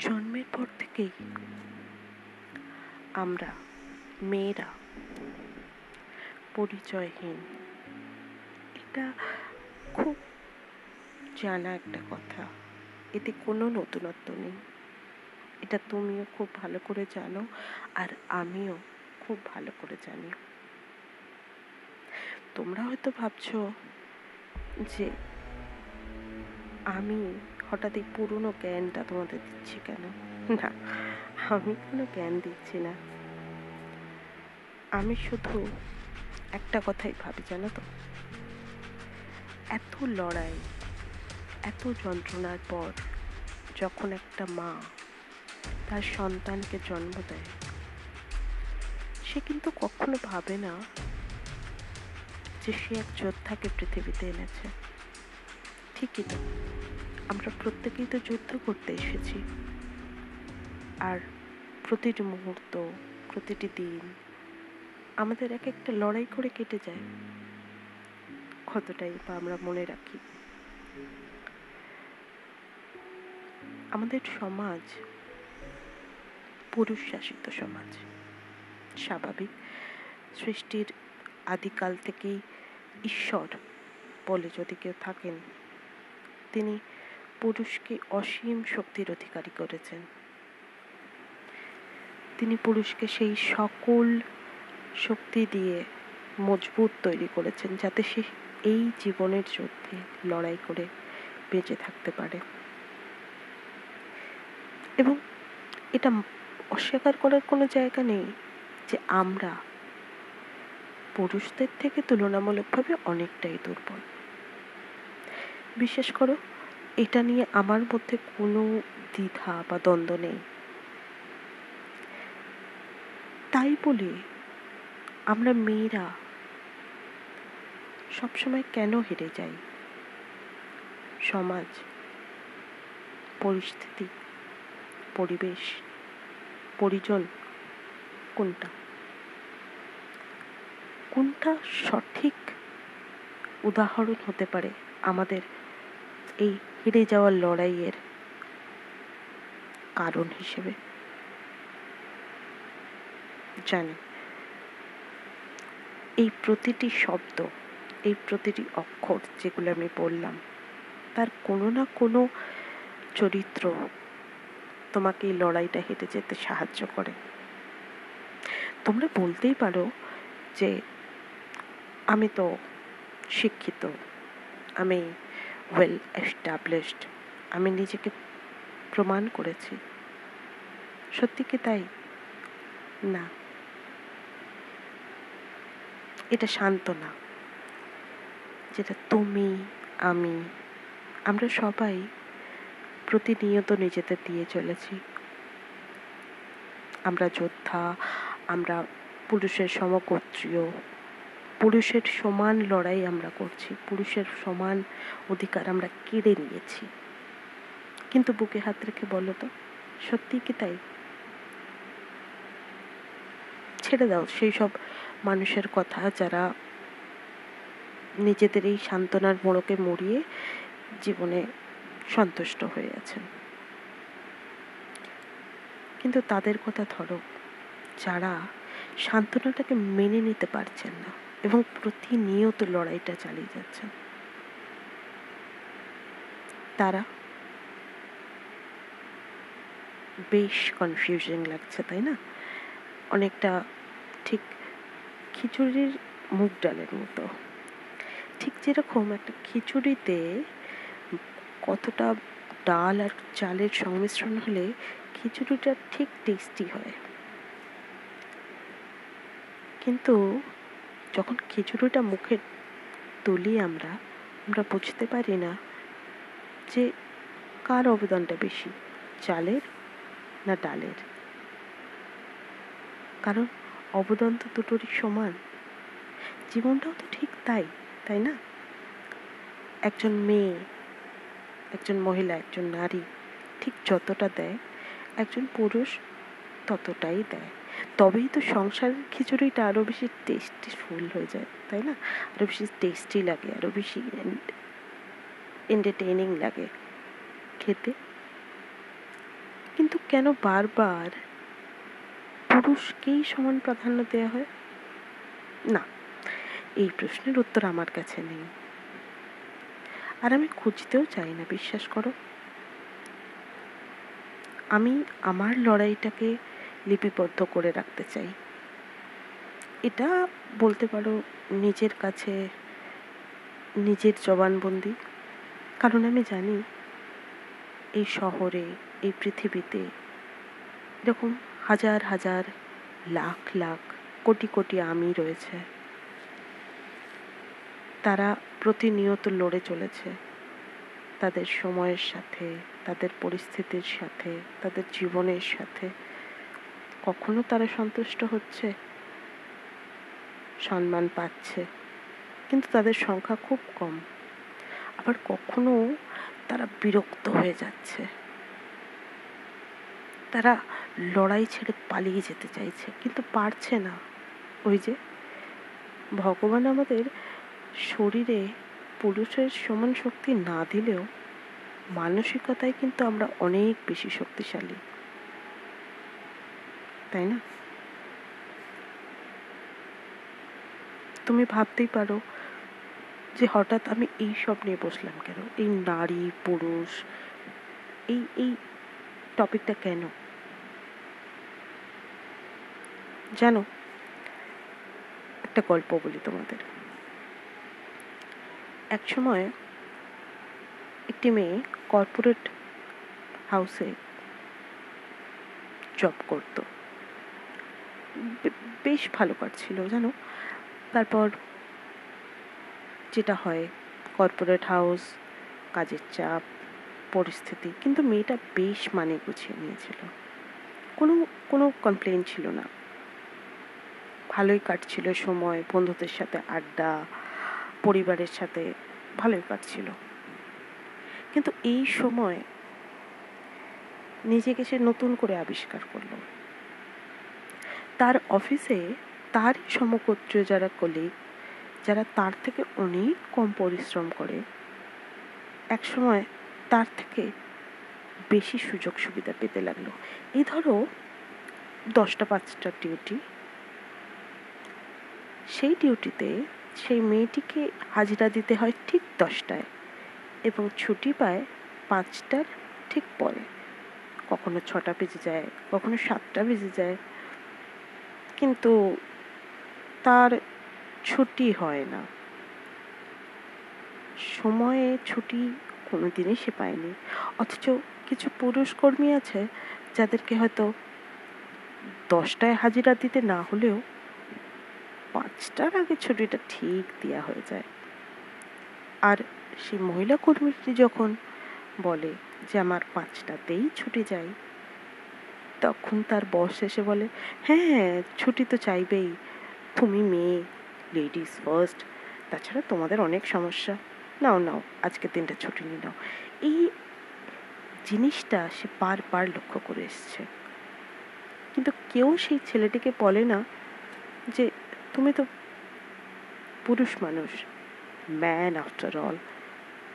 জন্মের পর থেকেই আমরা মেয়েরা পরিচয়হীন। এটা খুব জানা একটা কথা। এতে কোনো নতুনত্ব নেই। এটা তুমিও খুব ভালো করে জানো আর আমিও খুব ভালো করে জানি। তোমরা হয়তো ভাবছ যে আমি হঠাৎ এই পুরনো জ্ঞানটা তোমাদের দিচ্ছি কেন? না, আমি কোনো জ্ঞান দিচ্ছি না। আমি শুধু একটা কথাই ভাবি, জানো তো? এত লড়াই, এত যন্ত্রণার পর যখন একটা মা তার সন্তানকে জন্ম দেয়, সে কিন্তু কখনো ভাবে না যে সে এক যোদ্ধাকে পৃথিবীতে এনেছে। ঠিকই তো। আমরা প্রত্যেকেই তো যুদ্ধ করতে এসেছি। আর প্রতিটি মুহূর্ত, প্রতিটি দিন আমাদের এক একটা লড়াই করে কেটে যায়। কতটাই বা আমরা মনে রাখি। আমাদের সমাজ পুরুষ শাসিত সমাজ, স্বাভাবিক সৃষ্টির আদিকাল থেকেই ঈশ্বর বলে যদি কেউ থাকেন, তিনি পুরুষকে অসীম শক্তির অধিকারী করেছেন। তিনি পুরুষকে সেই সকল শক্তি দিয়ে মজবুত তৈরি করেছেন, যাতে সে এই জীবনের যুদ্ধে লড়াই করে বেঁচে থাকতে পারে। এবং এটা অস্বীকার করার কোনো জায়গা নেই যে আমরা পুরুষদের থেকে তুলনামূলকভাবে অনেকটাই দুর্বল। বিশেষ করো এটা নিয়ে আমার মধ্যে কোনো দ্বিধা বা দ্বন্দ্ব নেই। তাই বলে আমরা মেয়েরা সবসময় কেন হেরে যাই? সমাজ, পরিস্থিতি, পরিবেশ, পরিজন কোনটা? কোনটা সঠিক উদাহরণ হতে পারে আমাদের এই হেরে যাওয়ার লড়াইয়ের কারণ হিসেবে। জানি, এই প্রতিটি শব্দ, এই প্রতিটি অক্ষর যেগুলো আমি বললাম, তার কোনো না কোনো চরিত্র তোমাকে এই লড়াইটা হেঁটে যেতে সাহায্য করে। তোমরা বলতেই পারো যে, আমি তো শিক্ষিত, আমি ওয়েল এস্টাবলিশড আমি নিজেকে প্রমাণ করেছি। সত্যি কি তাই? না। এটা সান্ত্বনা। যেটা তুমি, আমি, আমরা সবাই প্রতিনিয়ত নিজেদের দিয়ে চলেছি। আমরা যোদ্ধা, আমরা পুরুষের সমগোত্রীয় পুরুষের সমান লড়াই আমরা করছি, পুরুষের সমান অধিকার আমরা কেড়ে নিয়েছি। কিন্তু বুকে হাত রেখে বলো তো, সত্যি কি তাই? ছেড়ে দাও সেই সব মানুষের কথা যারা নিজেদের এই সান্ত্বনার মোড়কে মরিয়ে জীবনে সন্তুষ্ট হয়ে আছেন। কিন্তু তাদের কথা ধরো, যারা সান্ত্বনাটাকে মেনে নিতে পারছেন না। এবং প্রতিনিয়ত লড়াইটা চালিয়ে যাচ্ছেন তারা বেশ কনফিউজিং লাগছে, তাই না? অনেকটা ঠিক খিচুড়ির মুগ ডালের মতো। ঠিক যেরকম একটা খিচুড়িতে কতটা ডাল আর চালের সংমিশ্রণ হলে খিচুড়িটা ঠিক টেস্টি হয়। কিন্তু যখন খিচুড়িটা মুখে তুলি আমরা আমরা বুঝতে পারি না যে কার অবদানটা বেশি, চালের না ডালের? কারণ অবদান তো দুটোরই সমান। জীবনটাও তো ঠিক তাই তাই না? একজন মেয়ে, একজন মহিলা, একজন নারী ঠিক যতটা দেয়, একজন পুরুষ ততটাই দেয়। তবেই তো সংসারের খিচুড়িটা আরও বেশি টেস্টিফুল হয়ে যায়, তাই না? আরও বেশি টেস্টি লাগে আরও বেশি এন্টারটেইনিং লাগে খেতে। কিন্তু কেন বারবার পুরুষকেই সমান প্রাধান্য দেওয়া হয়? না, এই প্রশ্নের উত্তর আমার কাছে নেই। আর আমি খুঁজতেও চাই না, বিশ্বাস করো। আমি আমার লড়াইটাকে লিপিবদ্ধ করে রাখতে চাই। এটা বলতে পারো নিজের কাছে নিজের জবানবন্দি। কারণ আমি জানি এই শহরে, এই পৃথিবীতে এরকম হাজার হাজার, লাখ লাখ, কোটি কোটি আমি রয়েছে। তারা প্রতিনিয়ত লড়ে চলেছে। তাদের সময়ের সাথে, তাদের পরিস্থিতির সাথে, তাদের জীবনের সাথে। কখনো তারা সন্তুষ্ট হচ্ছে? সম্মান পাচ্ছে। কিন্তু তাদের সংখ্যা খুব কম। আবার কখনো তারা বিরক্ত হয়ে যাচ্ছে। তারা লড়াই ছেড়ে পালিয়ে যেতে চাইছে, কিন্তু পারছে না। ওই যে, ভগবান আমাদের শরীরে পুরুষের সমান শক্তি না দিলেও মানসিকতায় কিন্তু আমরা অনেক বেশি শক্তিশালী। তাই না? তুমি ভাবতেই পারো যে হঠাৎ আমি এই সব নিয়ে বসলাম কেন? এই নারী, পুরুষ, এই এই টপিকটা কেন? জানো, একটা গল্প বলি তোমাদের। এক সময় একটি মেয়ে কর্পোরেট হাউসে জব করত। বেশ ভালো কাজ ছিল জানো? তারপর যেটা হয় কর্পোরেট হাউস কাজের চাপ, পরিস্থিতি, কিন্তু মেয়েটা বেশ মানে গুছিয়ে নিয়েছিল। কোনো কোনো কমপ্লেন ছিল না। ভালোই কাটছিল সময়, বন্ধুদের সাথে আড্ডা, পরিবারের সাথে ভালোই কাটছিল। কিন্তু এই সময় নিজেকে সে নতুন করে আবিষ্কার করল। তার অফিসে তারই সমগোত্র যারা কলিগ যারা তার থেকে অনেক কম পরিশ্রম করে, একসময় তার থেকে বেশি সুযোগ সুবিধা পেতে লাগল। এই ধরো দশটা পাঁচটা ডিউটি সেই ডিউটিতে সেই মেয়েটিকে হাজিরা দিতে হয় ঠিক দশটায় এবং ছুটি পায় পাঁচটার ঠিক পরে। কখনো ছটা বেজে যায়, কখনো সাতটা বেজে যায় কিন্তু তার ছুটি হয় না। সময়ে ছুটি কোনো দিনই সে পায়নি। অথচ কিছু পুরুষ কর্মী আছে যাদেরকে হয়তো দশটায় হাজিরা দিতে না হলেও পাঁচটার আগে ছুটিটা ঠিক দেওয়া হয়ে যায়। আর সেই মহিলা কর্মীটি যখন বলে যে, আমার পাঁচটাতেই ছুটি চাই তখন তার বস এসে বলে হ্যাঁ হ্যাঁ ছুটি তো চাইবেই। তুমি মেয়ে লেডিস ফার্স্ট তাছাড়া তোমাদের অনেক সমস্যা। নাও নাও, আজকে দিনটা ছুটি নিয়ে নাও। এই জিনিসটা সে বারবার লক্ষ্য করে এসছে। কিন্তু কেউ সেই ছেলেটিকে বলে না যে, তুমি তো পুরুষ মানুষ man after all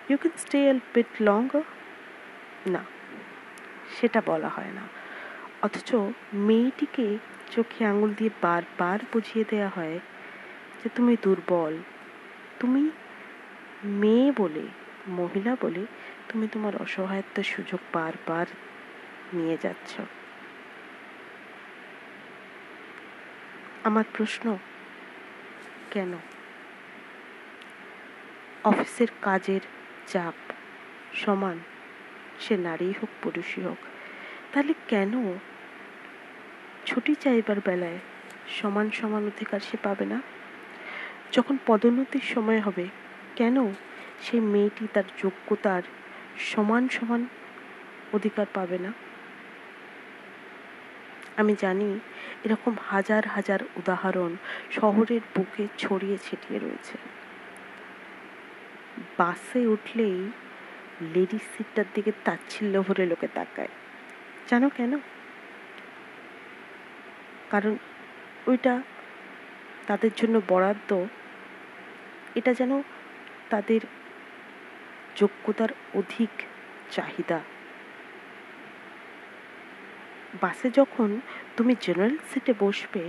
you can stay a bit longer না, সেটা বলা হয় না। অথচ মেয়েটিকে চোখে আঙুল দিয়ে বারবার বুঝিয়ে দেওয়া হয় যে তুমি দুর্বল। তুমি মেয়ে বলে, মহিলা বলে তুমি তোমার অসহায়ত্বের সুযোগ বারবার নিয়ে যাচ্ছ। আমার প্রশ্ন, কেন? অফিসের কাজের চাপ সমান, সে নারী হোক, পুরুষই হোক, তাহলে কেন ছুটি চাইবার বেলায় সমান সমান অধিকার সে পাবে না। যখন পদোন্নতির সময় হবে, কেন সেই মেয়েটি তার যোগ্যতার সমান সমান অধিকার পাবে না? আমি জানি এরকম হাজার হাজার উদাহরণ শহরের বুকে ছড়িয়ে ছিটিয়ে রয়েছে। বাসে উঠলেই লেডিস সিটটার দিকে তাচ্ছিল্য ভরে লোকে তাকায়। জানো কেন? কারণ ওইটা তাদের জন্য বরাদ্দ। এটা যেন তাদের যোগ্যতার অধিক চাহিদা। বাসে যখন তুমি জেনারেল সিটে বসবে,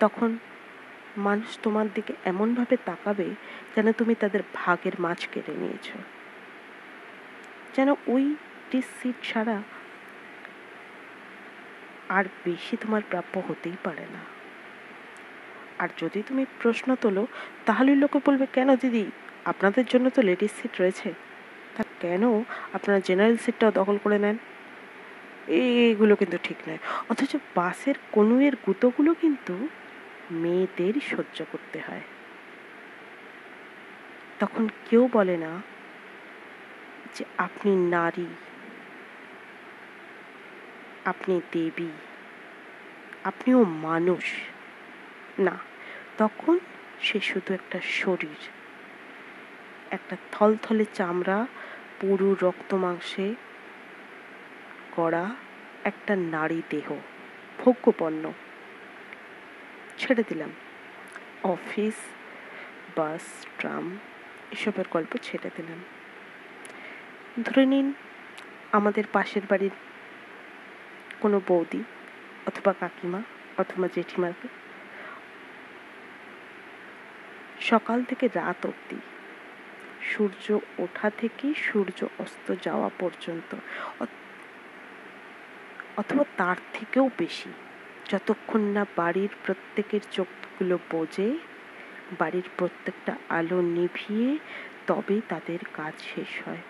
তখন মানুষ তোমার দিকে এমনভাবে তাকাবে যেন তুমি তাদের ভাগের মাছ কেড়ে নিয়েছ। যেন ওই সিট ছাড়া আর বেশি তোমার প্রাপ্য হতেই পারে না। আর যদি তুমি প্রশ্ন তোলো তাহলে লোকে বলবে, কেন দিদি? আপনাদের জন্য তো লেডিস সিট রয়েছে। তা কেন আপনারা জেনারেল সিটটাও দখল করে নেন? এইগুলো কিন্তু ঠিক নয়। অথচ বাসের কনুয়ের গুঁতোগুলো কিন্তু মেয়েদের সহ্য করতে হয়। তখন কেউ বলে না যে, আপনি নারী। আপনি দেবী, আপনিও মানুষ। না, তখন সে শুধু একটা শরীর, একটা থলথলে চামড়া, পুরু রক্ত মাংসে করা একটা নারী দেহ, ভোগ্যপণ্য। ছেড়ে দিলাম। অফিস, বাস, ট্রাম, এসবের গল্প ছেড়ে দিলাম। ধরে নিন, আমাদের পাশের বাড়ির কোনো বৌদি অথবা কাকিমা অথবা জেঠিমাকে? সকাল থেকে রাত অবধি। সূর্য ওঠা থেকে সূর্য অস্ত যাওয়া পর্যন্ত। অথবা তার থেকেও বেশি। যতক্ষণ না বাড়ির প্রত্যেকের চোখগুলো বোঝে, বাড়ির প্রত্যেকটা আলো নিভিয়ে তবে তাদের কাজ শেষ হয়।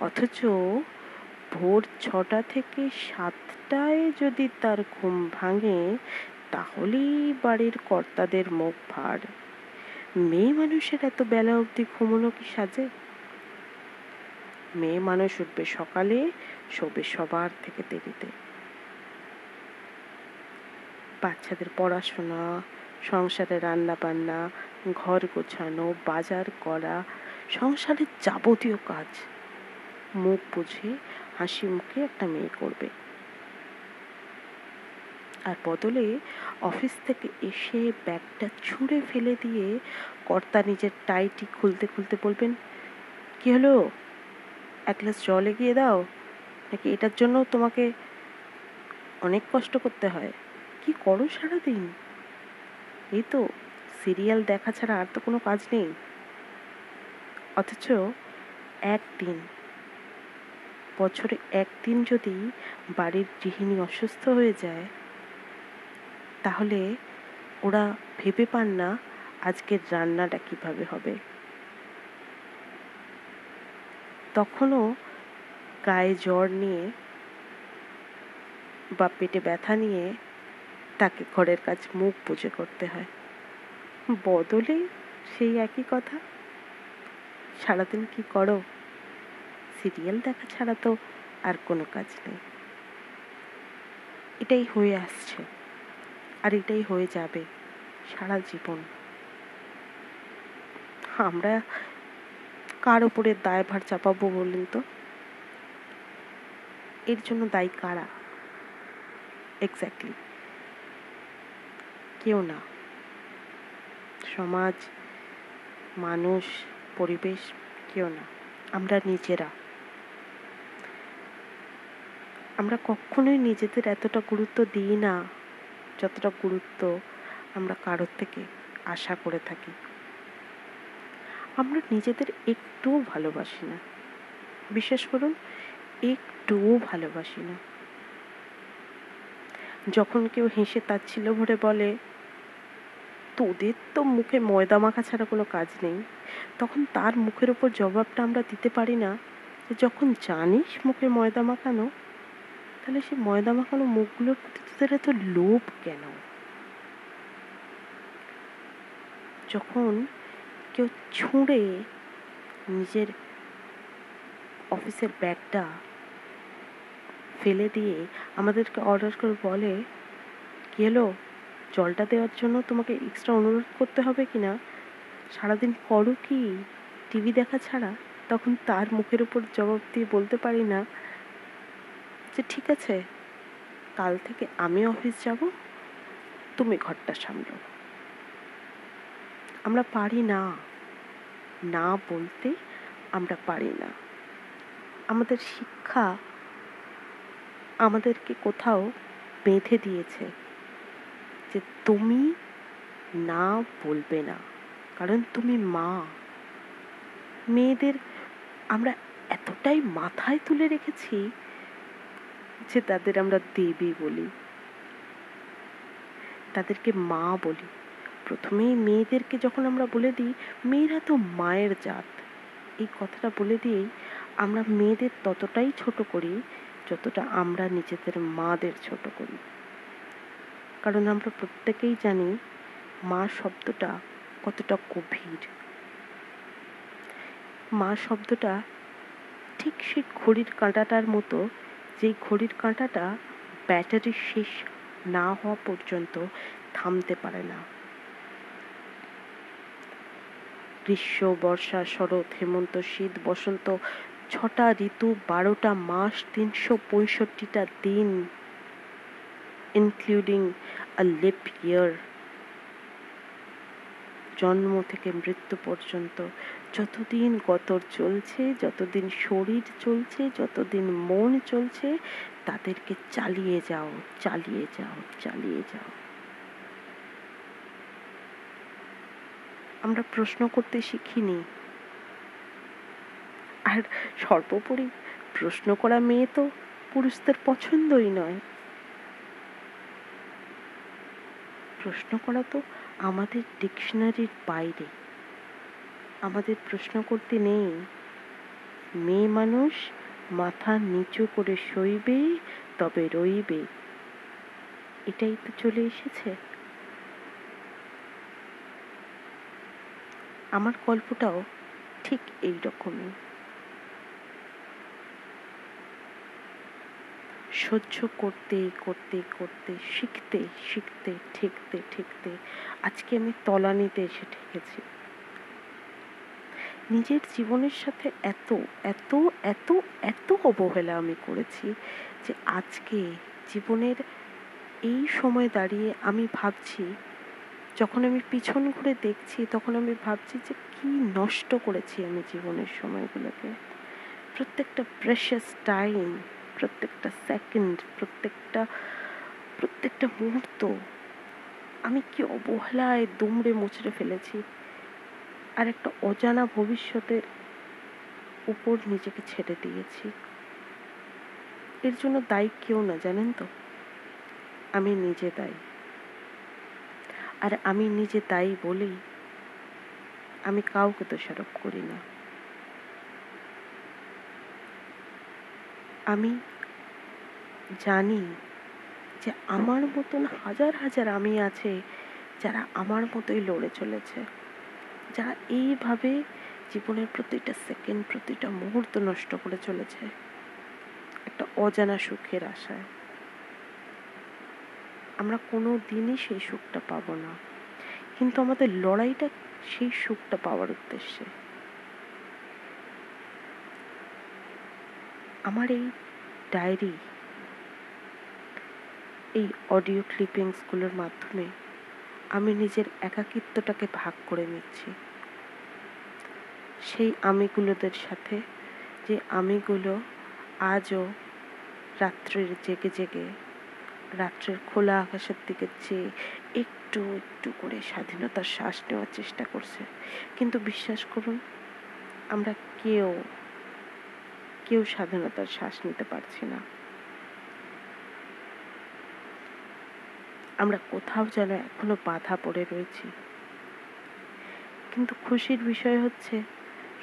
অথচ ভোর ছটা থেকে সাতটায় যদি তার ঘুম ভাঙে, তাহলেই বাড়ির কর্তাদের মুখ ভার। মেয়ে মানুষের এত বেলা অবধি ঘুমোনো কি সাজে? মেয়ে মানুষ উঠবে সকালে, শোবে সবার থেকে দেরিতে। বাচ্চাদের পড়াশোনা, সংসারে রান্না বান্না ঘর গোছানো, বাজার করা, সংসারের যাবতীয় কাজ। মুখ বুঝে হাসি মুখে একটা মেয়ে করবে। আর বদলে অফিস থেকে এসে ব্যাগটা ছুঁড়ে ফেলে দিয়ে কর্তা নিজের টাইটি খুলতে খুলতে বলবেন, কি হলো? এক গ্লাস জল এগিয়ে দাও, নাকি এটার জন্য তোমাকে অনেক কষ্ট করতে হয়? কি করো সারাদিন? এই তো, সিরিয়াল দেখা ছাড়া আর তো কোনো কাজ নেই। অথচ একদিন বছরে একদিন যদি বাড়ির গৃহিণী অসুস্থ হয়ে যায়, তাহলে ওরা ভেবে পান না আজকের রান্নাটা কীভাবে হবে। তখনও গায়ে জ্বর নিয়ে বা পেটে ব্যথা নিয়ে তাকে ঘরের কাজ মুখ বুঝে করতে হয়। বদলে সেই একই কথা? সারাদিন কি করো? সিরিয়াল দেখা ছাড়া তো আর কোনো কাজ নেই। এটাই হয়ে আসছে। আর এটাই হয়ে যাবে সারা জীবন। আমরা কার ওপরে দায়ভার চাপাবো বললেন তো? এর জন্য দায়ী কারা? এক্স্যাক্টলি কেউ না। সমাজ, মানুষ, পরিবেশ, কেউ না। আমরা নিজেরা। আমরা কখনোই নিজেদের এতটা গুরুত্ব দিই না যতটা গুরুত্ব আমরা কারোর থেকে আশা করে থাকি। আমরা নিজেদের একটুও ভালোবাসি না। বিশ্বাস করুন, একটুও ভালোবাসি না। যখন কেউ হেসে তাচ্ছিল ভরে বলে, তোদের তো মুখে ময়দা মাখা ছাড়া কোনো কাজ নেই। তখন তার মুখের ওপর জবাবটা আমরা দিতে পারি না যখন জানিস মুখে ময়দা মাখানো তাহলে সে ময়দা মাখানো মুখগুলোর প্রতি তোদের এত লোভ কেন? যখন কেউ ছুঁড়ে নিজের অফিসের ব্যাগটা ফেলে দিয়ে আমাদেরকে অর্ডার করে বলে, কি হলো? জলটা দেওয়ার জন্য তোমাকে এক্সট্রা অনুরোধ করতে হবে কি না? সারাদিন করো কি? টিভি দেখা ছাড়া? তখন তার মুখের উপর জবাব দিয়ে বলতে পারি না। যে ঠিক আছে। কাল থেকে আমি অফিস যাব, তুমি ঘরটা সামলো আমরা পারি না। না বলতে আমরা পারি না। আমাদের শিক্ষা আমাদেরকে কোথাও বেঁধে দিয়েছে যে তুমি না বলবে না। কারণ তুমি মা। মেয়েদের আমরা এতটাই মাথায় তুলে রেখেছি যে তাদের আমরা দেবী বলি, তাদেরকে মা বলি। প্রথমেই মেয়েদেরকে যখন আমরা বলে দিই, মেয়েরা তো মায়ের জাত। এই কথাটা বলে দিয়েই আমরা মেয়েদের ততটাই ছোট করি, যতটা আমরা নিজেদের মাদের ছোট করি। কারণ আমরা প্রত্যেকেই জানি মা শব্দটা কতটা গভীর। মা শব্দটা ঠিক সেই ঘড়ির কাঁটাটার মতো যেই ঘড়ির কাঁটাটা ব্যাটারি শেষ না হওয়া পর্যন্ত থামতে পারে না। গ্রীষ্ম, বর্ষা, শরৎ, হেমন্ত, শীত, বসন্ত, ছটা ঋতু, বারোটা মাস, তিনশো পঁয়ষট্টিটা দিন ইনক্লুডিং আ লিপ ইয়ার জন্ম থেকে মৃত্যু পর্যন্ত যতদিন গতর চলছে, যতদিন শরীর চলছে, যতদিন মন চলছে, তাদেরকে চালিয়ে যাও চালিয়ে যাও চালিয়ে যাও। আমরা প্রশ্ন করতে শিখিনি। আর সর্বোপরি প্রশ্ন করা মেয়ে তো পুরুষদের পছন্দই নয়। প্রশ্ন করা তো আমাদের ডিকশনারির বাইরে। আমাদের প্রশ্ন করতে নেই, মেয়ে মানুষ মাথা নিচু করে সইবে তবে রইবে। এটাই তো চলে এসেছে। আমার গল্পটাও ঠিক এই রকমই সহ্য করতে করতে করতে, শিখতে শিখতে, ঠেকতে ঠেকতে, আজকে আমি তলানিতে এসে ঠেকেছি। নিজের জীবনের সাথে এত এত এত এত অবহেলা আমি করেছি যে আজকে জীবনের এই সময় দাঁড়িয়ে আমি ভাবছি, যখন আমি পিছন ঘুরে দেখছি, তখন আমি ভাবছি যে কি নষ্ট করেছি আমি জীবনের সময়গুলোকে। প্রত্যেকটা প্রেশাস টাইম প্রত্যেকটা সেকেন্ড প্রত্যেকটা প্রত্যেকটা মুহূর্ত আমি কি অবহেলায় দুমড়ে মুচড়ে ফেলেছি? আর একটা অজানা ভবিষ্যতের উপর নিজেকে ছেড়ে দিয়েছি। এর জন্য দায়ী কেউ না, জানেন তো? আমি নিজে দায়ী। আর আমি নিজে দায়ী বলেই আমি কাউকে দোষারোপ করি না। আমি জানি যে আমার মতন হাজার হাজার আমি আছে যারা আমার মতোই লড়ে চলেছে। যারা এইভাবে জীবনের প্রতিটা সেকেন্ড, প্রতিটা মুহূর্ত নষ্ট করে চলেছে। একটা অজানা সুখের আশায়। আমরা কোনো দিনই সেই সুখটা পাবো না। কিন্তু আমাদের লড়াইটা সেই সুখটা পাওয়ার উদ্দেশ্যে। আমার এই ডায়েরি, এই অডিও ক্লিপিংসগুলোর মাধ্যমে আমি নিজের একাকিত্বটাকে ভাগ করে নিচ্ছি। সেই আমিগুলোদের সাথে যে আমিগুলো আজও রাত্রের জেগে জেগে, রাত্রের খোলা আকাশের দিকে চেয়ে একটু একটু করে স্বাধীনতার শ্বাস নেওয়ার চেষ্টা করছে। কিন্তু বিশ্বাস করুন, আমরা কেউ কেউ স্বাধীনতার শ্বাস নিতে পারছি না। আমরা কোথাও যেন এখনও বাধা পড়ে রয়েছি। কিন্তু খুশির বিষয় হচ্ছে,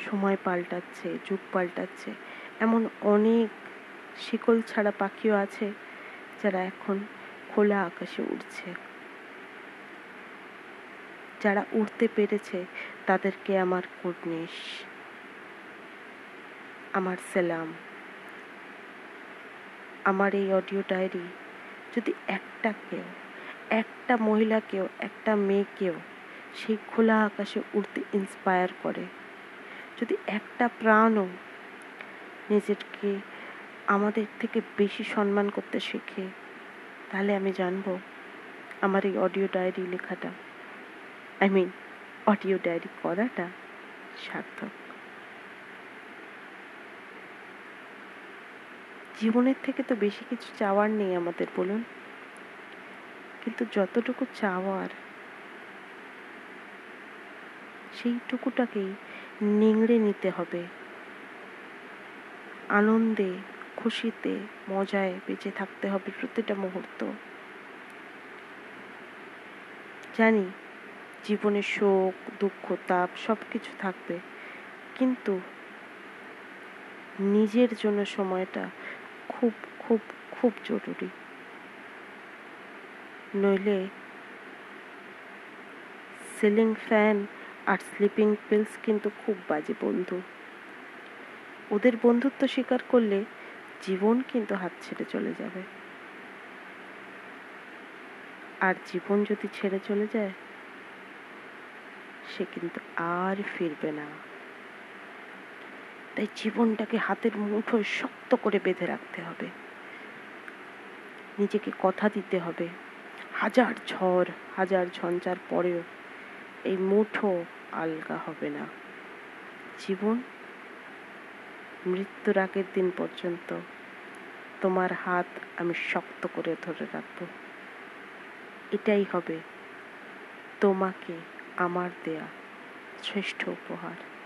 সময় পাল্টাচ্ছে, যুগ পাল্টাচ্ছে, এমন অনেক শিকল ছাড়া পাখিও আছে যারা এখন খোলা আকাশে উড়ছে। যারা উড়তে পেরেছে, তাদেরকে আমার কুর্নিশ। আমার সেলাম। আমার এই অডিও ডায়েরি যদি একটা কেউ, একটা মহিলাকেও একটা মেয়েকেও সেই খোলা আকাশে উড়তে ইন্সপায়ার করে, যদি একটা প্রাণও নিজেকে আমাদের থেকে বেশি সম্মান করতে শেখে, তাহলে আমি জানব আমার এই অডিও ডায়েরি লেখাটা আই মিন অডিও ডায়েরি করাটা সার্থক। জীবনের থেকে তো বেশি কিছু চাওয়ার নেই আমাদের, বলুন। কিন্তু যতটুকু চাওয়ার, সেইটুকুটাকেই নিংড়ে নিতে হবে। আনন্দে, খুশিতে, মজায় বেঁচে থাকতে হবে প্রতিটা মুহূর্ত। জানি, জীবনে শোক, দুঃখ, তাপ সব কিছু থাকবে, কিন্তু নিজের জন্য সময়টা খুব খুব খুব জরুরি। নইলে সিলিং ফ্যান আর স্লিপিং পিলস কিন্তু খুব বাজে বন্ধু। ওদের বন্ধুত্ব স্বীকার করলে জীবন কিন্তু হাত ছেড়ে চলে যাবে। আর জীবন যদি ছেড়ে চলে যায়, সে কিন্তু আর ফিরবে না। তাই জীবনটাকে হাতের মুঠোয় শক্ত করে বেঁধে রাখতে হবে। নিজেকে কথা দিতে হবে। হাজার ঝড়, হাজার ঝঞ্ঝার পরেও এই মুঠো আলগা হবে না। জীবন মৃত্যুর আগের দিন পর্যন্ত তোমার হাত আমি শক্ত করে ধরে রাখব। এটাই হবে তোমাকে আমার দেয়া শ্রেষ্ঠ উপহার।